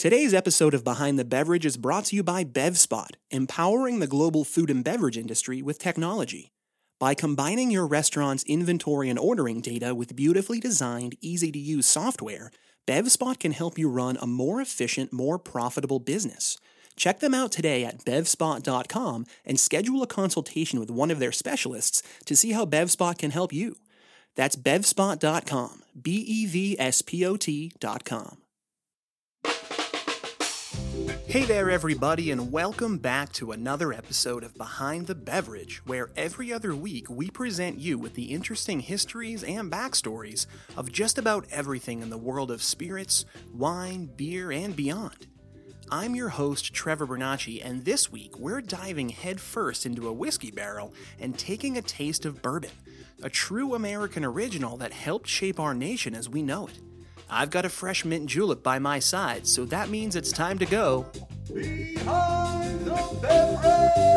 Today's episode of Behind the Beverage is brought to you by BevSpot, empowering the global food and beverage industry with technology. By combining your restaurant's inventory and ordering data with beautifully designed, easy to use software, BevSpot can help you run a more efficient, more profitable business. Check them out today at bevspot.com and schedule a consultation with one of their specialists to see how BevSpot can help you. That's bevspot.com, B E V S P O T.com. Hey there, everybody, and welcome back to another episode of Behind the Beverage, where every other week we present you with the interesting histories and backstories of just about everything in the world of spirits, wine, beer, and beyond. I'm your host, Trevor Bernacci, and this week we're diving headfirst into a whiskey barrel and taking a taste of bourbon, a true American original that helped shape our nation as we know it. I've got a fresh mint julep by my side, so that means it's time to go. Behind the beverage.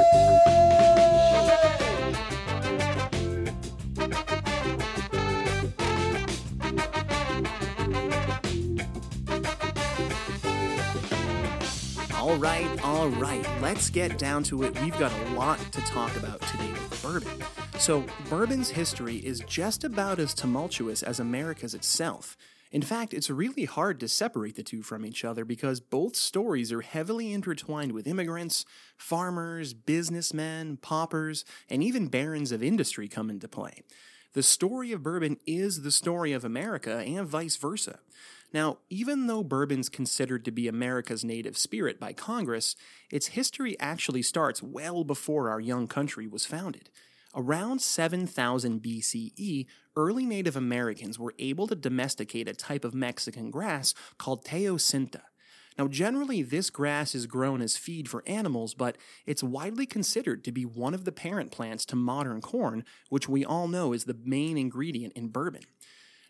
All right, all right, let's get down to it. We've got a lot to talk about today with bourbon. So, bourbon's history is just about as tumultuous as America's itself. In fact, it's really hard to separate the two from each other because both stories are heavily intertwined with immigrants, farmers, businessmen, paupers, and even barons of industry come into play. The story of bourbon is the story of America and vice versa. Now, even though bourbon's considered to be America's native spirit by Congress, its history actually starts well before our young country was founded. Around 7000 BCE, early Native Americans were able to domesticate a type of Mexican grass called teosinte. Now, generally, this grass is grown as feed for animals, but it's widely considered to be one of the parent plants to modern corn, which we all know is the main ingredient in bourbon.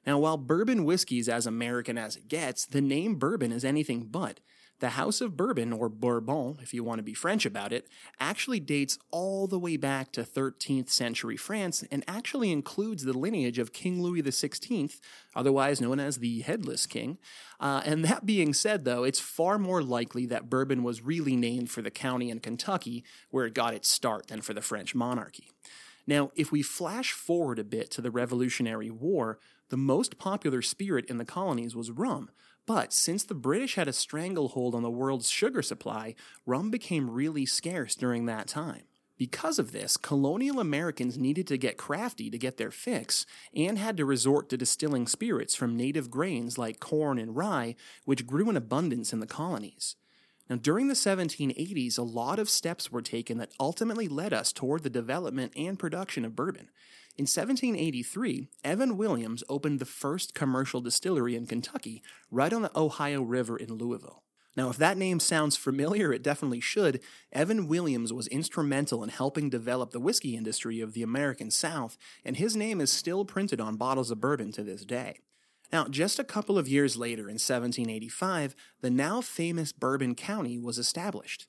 Now, while bourbon whiskey is as American as it gets, the name bourbon is anything but. The House of Bourbon, or Bourbon if you want to be French about it, actually dates all the way back to 13th century France and actually includes the lineage of King Louis XVI, otherwise known as the Headless King. Uh, and that being said, though, it's far more likely that bourbon was really named for the county in Kentucky where it got its start than for the French monarchy. Now, if we flash forward a bit to the Revolutionary War, the most popular spirit in the colonies was rum. But since the British had a stranglehold on the world's sugar supply, rum became really scarce during that time. Because of this, colonial Americans needed to get crafty to get their fix and had to resort to distilling spirits from native grains like corn and rye, which grew in abundance in the colonies. Now, during the 1780s, a lot of steps were taken that ultimately led us toward the development and production of bourbon. In 1783, Evan Williams opened the first commercial distillery in Kentucky, right on the Ohio River in Louisville. Now, if that name sounds familiar, it definitely should. Evan Williams was instrumental in helping develop the whiskey industry of the American South, and his name is still printed on bottles of bourbon to this day. Now, just a couple of years later, in 1785, the now famous Bourbon County was established.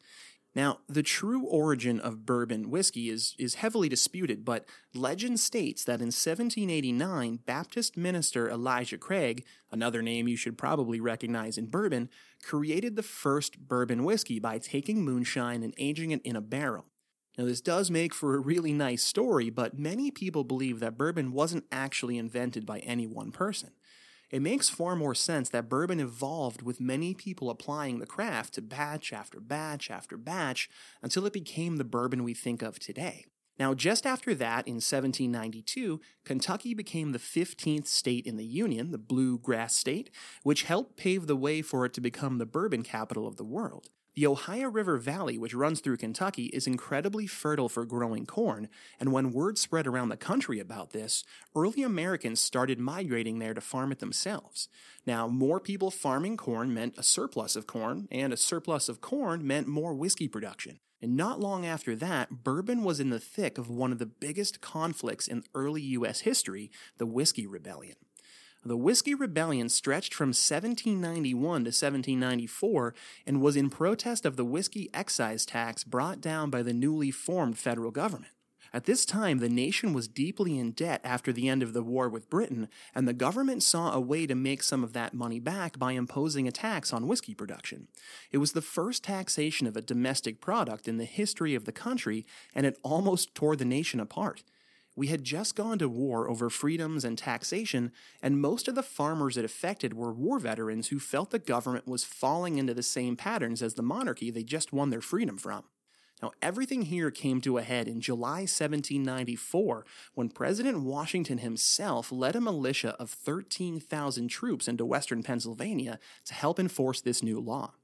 Now, the true origin of bourbon whiskey is, is heavily disputed, but legend states that in 1789, Baptist minister Elijah Craig, another name you should probably recognize in bourbon, created the first bourbon whiskey by taking moonshine and aging it in a barrel. Now, this does make for a really nice story, but many people believe that bourbon wasn't actually invented by any one person. It makes far more sense that bourbon evolved with many people applying the craft to batch after batch after batch until it became the bourbon we think of today. Now, just after that, in 1792, Kentucky became the 15th state in the Union, the bluegrass state, which helped pave the way for it to become the bourbon capital of the world. The Ohio River Valley, which runs through Kentucky, is incredibly fertile for growing corn, and when word spread around the country about this, early Americans started migrating there to farm it themselves. Now, more people farming corn meant a surplus of corn, and a surplus of corn meant more whiskey production. And not long after that, bourbon was in the thick of one of the biggest conflicts in early U.S. history, the Whiskey Rebellion. The Whiskey Rebellion stretched from 1791 to 1794 and was in protest of the whiskey excise tax brought down by the newly formed federal government. At this time, the nation was deeply in debt after the end of the war with Britain, and the government saw a way to make some of that money back by imposing a tax on whiskey production. It was the first taxation of a domestic product in the history of the country, and it almost tore the nation apart. We had just gone to war over freedoms and taxation, and most of the farmers it affected were war veterans who felt the government was falling into the same patterns as the monarchy they just won their freedom from. Now, everything here came to a head in July 1794 when President Washington himself led a militia of 13,000 troops into western Pennsylvania to help enforce this new law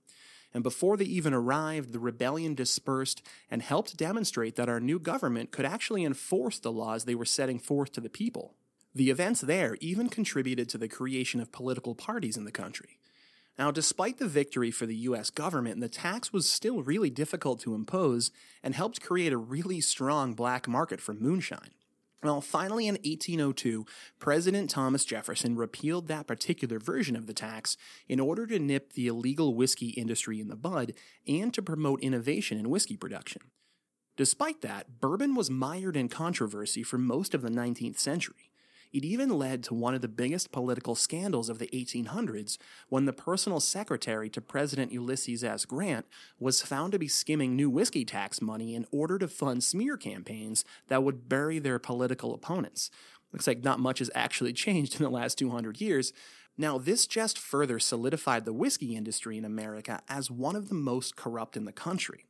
and before they even arrived, the rebellion dispersed and helped demonstrate that our new government could actually enforce the laws they were setting forth to the people. The events there even contributed to the creation of political parties in the country. Now, despite the victory for the US government, the tax was still really difficult to impose and helped create a really strong black market for moonshine. Well, finally, in 1802, President Thomas Jefferson repealed that particular version of the tax in order to nip the illegal whiskey industry in the bud and to promote innovation in whiskey production. Despite that, bourbon was mired in controversy for most of the 19th century. It even led to one of the biggest political scandals of the 1800s when the personal secretary to President Ulysses S. Grant was found to be skimming new whiskey tax money in order to fund smear campaigns that would bury their political opponents. Looks like not much has actually changed in the last 200 years. Now, this just further solidified the whiskey industry in America as one of the most corrupt in the country.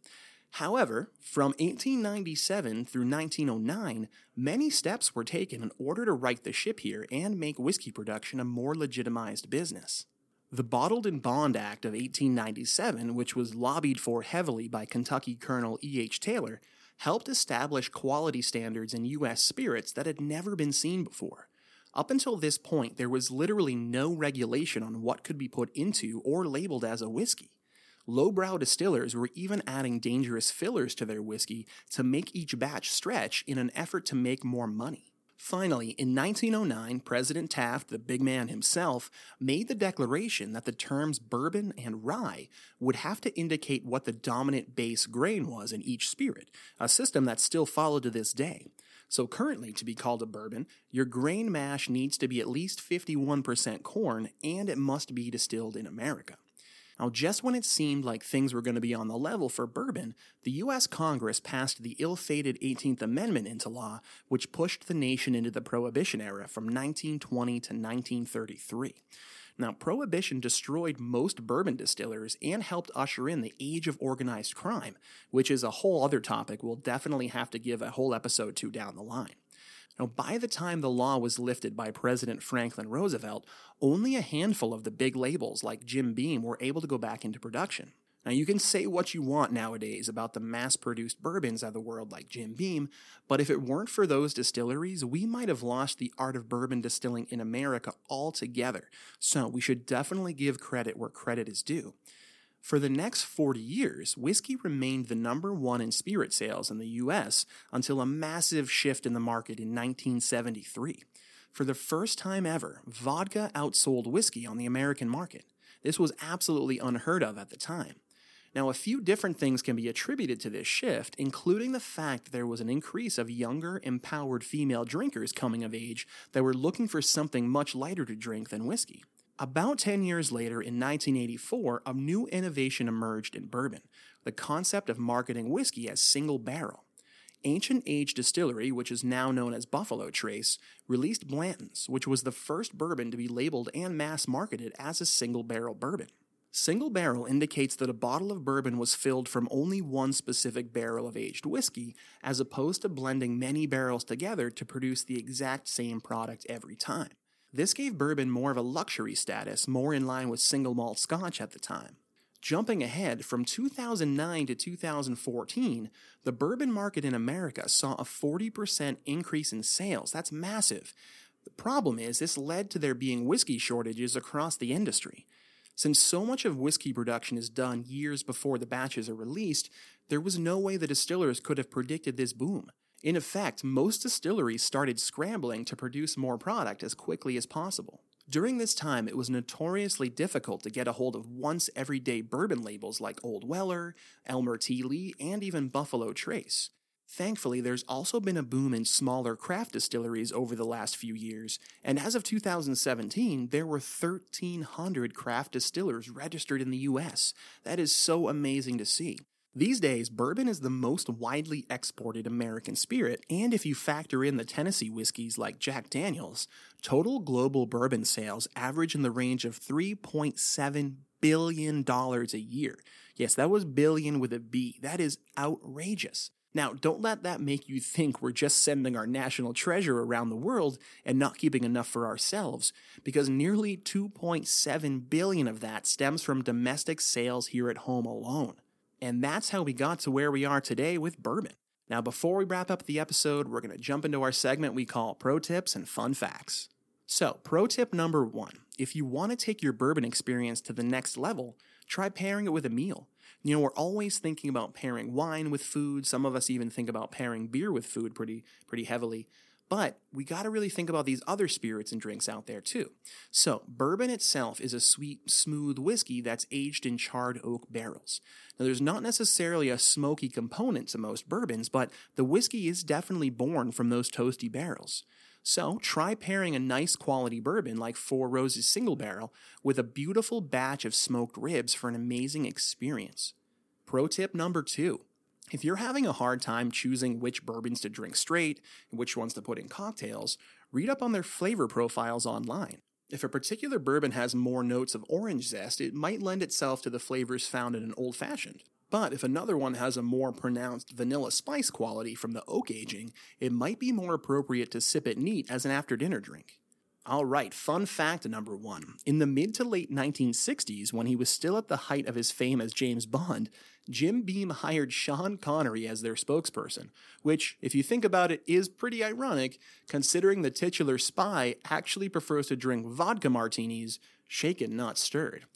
However, from 1897 through 1909, many steps were taken in order to right the ship here and make whiskey production a more legitimized business. The Bottled in Bond Act of 1897, which was lobbied for heavily by Kentucky Colonel E.H. Taylor, helped establish quality standards in U.S. spirits that had never been seen before. Up until this point, there was literally no regulation on what could be put into or labeled as a whiskey. Lowbrow distillers were even adding dangerous fillers to their whiskey to make each batch stretch in an effort to make more money. Finally, in 1909, President Taft, the big man himself, made the declaration that the terms bourbon and rye would have to indicate what the dominant base grain was in each spirit, a system that's still followed to this day. So currently, to be called a bourbon, your grain mash needs to be at least 51% corn and it must be distilled in America. Now, just when it seemed like things were going to be on the level for bourbon, the U.S. Congress passed the ill fated 18th Amendment into law, which pushed the nation into the Prohibition era from 1920 to 1933. Now, Prohibition destroyed most bourbon distillers and helped usher in the age of organized crime, which is a whole other topic we'll definitely have to give a whole episode to down the line. Now, by the time the law was lifted by President Franklin Roosevelt, only a handful of the big labels like Jim Beam were able to go back into production. Now, you can say what you want nowadays about the mass produced bourbons of the world like Jim Beam, but if it weren't for those distilleries, we might have lost the art of bourbon distilling in America altogether. So, we should definitely give credit where credit is due. For the next 40 years, whiskey remained the number one in spirit sales in the US until a massive shift in the market in 1973. For the first time ever, vodka outsold whiskey on the American market. This was absolutely unheard of at the time. Now, a few different things can be attributed to this shift, including the fact that there was an increase of younger, empowered female drinkers coming of age that were looking for something much lighter to drink than whiskey. About 10 years later, in 1984, a new innovation emerged in bourbon the concept of marketing whiskey as single barrel. Ancient Age Distillery, which is now known as Buffalo Trace, released Blanton's, which was the first bourbon to be labeled and mass marketed as a single barrel bourbon. Single barrel indicates that a bottle of bourbon was filled from only one specific barrel of aged whiskey, as opposed to blending many barrels together to produce the exact same product every time. This gave bourbon more of a luxury status, more in line with single malt scotch at the time. Jumping ahead from 2009 to 2014, the bourbon market in America saw a 40% increase in sales. That's massive. The problem is, this led to there being whiskey shortages across the industry. Since so much of whiskey production is done years before the batches are released, there was no way the distillers could have predicted this boom. In effect, most distilleries started scrambling to produce more product as quickly as possible. During this time, it was notoriously difficult to get a hold of once everyday bourbon labels like Old Weller, Elmer T. Lee, and even Buffalo Trace. Thankfully, there's also been a boom in smaller craft distilleries over the last few years, and as of 2017, there were 1,300 craft distillers registered in the US. That is so amazing to see. These days, bourbon is the most widely exported American spirit, and if you factor in the Tennessee whiskeys like Jack Daniels, total global bourbon sales average in the range of $3.7 billion a year. Yes, that was billion with a B. That is outrageous. Now, don't let that make you think we're just sending our national treasure around the world and not keeping enough for ourselves, because nearly 2.7 billion of that stems from domestic sales here at home alone. And that's how we got to where we are today with bourbon. Now, before we wrap up the episode, we're going to jump into our segment we call Pro Tips and Fun Facts. So, pro tip number one if you want to take your bourbon experience to the next level, try pairing it with a meal. You know, we're always thinking about pairing wine with food. Some of us even think about pairing beer with food pretty pretty heavily. But we got to really think about these other spirits and drinks out there too. So, bourbon itself is a sweet, smooth whiskey that's aged in charred oak barrels. Now, there's not necessarily a smoky component to most bourbons, but the whiskey is definitely born from those toasty barrels. So, try pairing a nice quality bourbon like Four Roses Single Barrel with a beautiful batch of smoked ribs for an amazing experience. Pro tip number two if you're having a hard time choosing which bourbons to drink straight and which ones to put in cocktails, read up on their flavor profiles online. If a particular bourbon has more notes of orange zest, it might lend itself to the flavors found in an old fashioned. But if another one has a more pronounced vanilla spice quality from the oak aging, it might be more appropriate to sip it neat as an after dinner drink. All right, fun fact number one. In the mid to late 1960s, when he was still at the height of his fame as James Bond, Jim Beam hired Sean Connery as their spokesperson, which, if you think about it, is pretty ironic considering the titular spy actually prefers to drink vodka martinis, shaken, not stirred.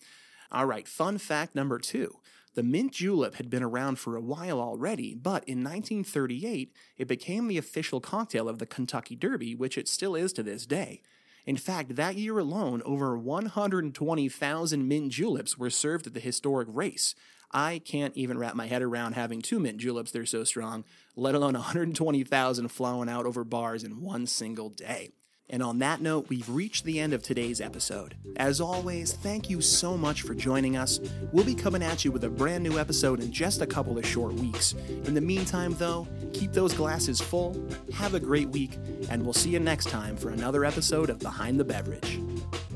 All right, fun fact number two. The mint julep had been around for a while already, but in 1938, it became the official cocktail of the Kentucky Derby, which it still is to this day. In fact, that year alone, over 120,000 mint juleps were served at the historic race. I can't even wrap my head around having two mint juleps, they're so strong, let alone 120,000 flowing out over bars in one single day. And on that note, we've reached the end of today's episode. As always, thank you so much for joining us. We'll be coming at you with a brand new episode in just a couple of short weeks. In the meantime, though, keep those glasses full, have a great week, and we'll see you next time for another episode of Behind the Beverage.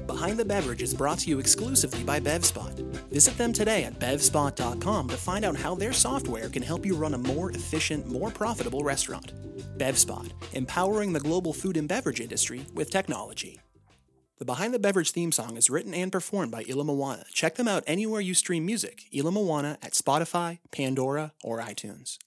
Behind the Beverage is brought to you exclusively by BevSpot. Visit them today at bevspot.com to find out how their software can help you run a more efficient, more profitable restaurant. BevSpot, empowering the global food and beverage industry with technology. The Behind the Beverage theme song is written and performed by Ila Moana. Check them out anywhere you stream music. Ila Moana at Spotify, Pandora, or iTunes.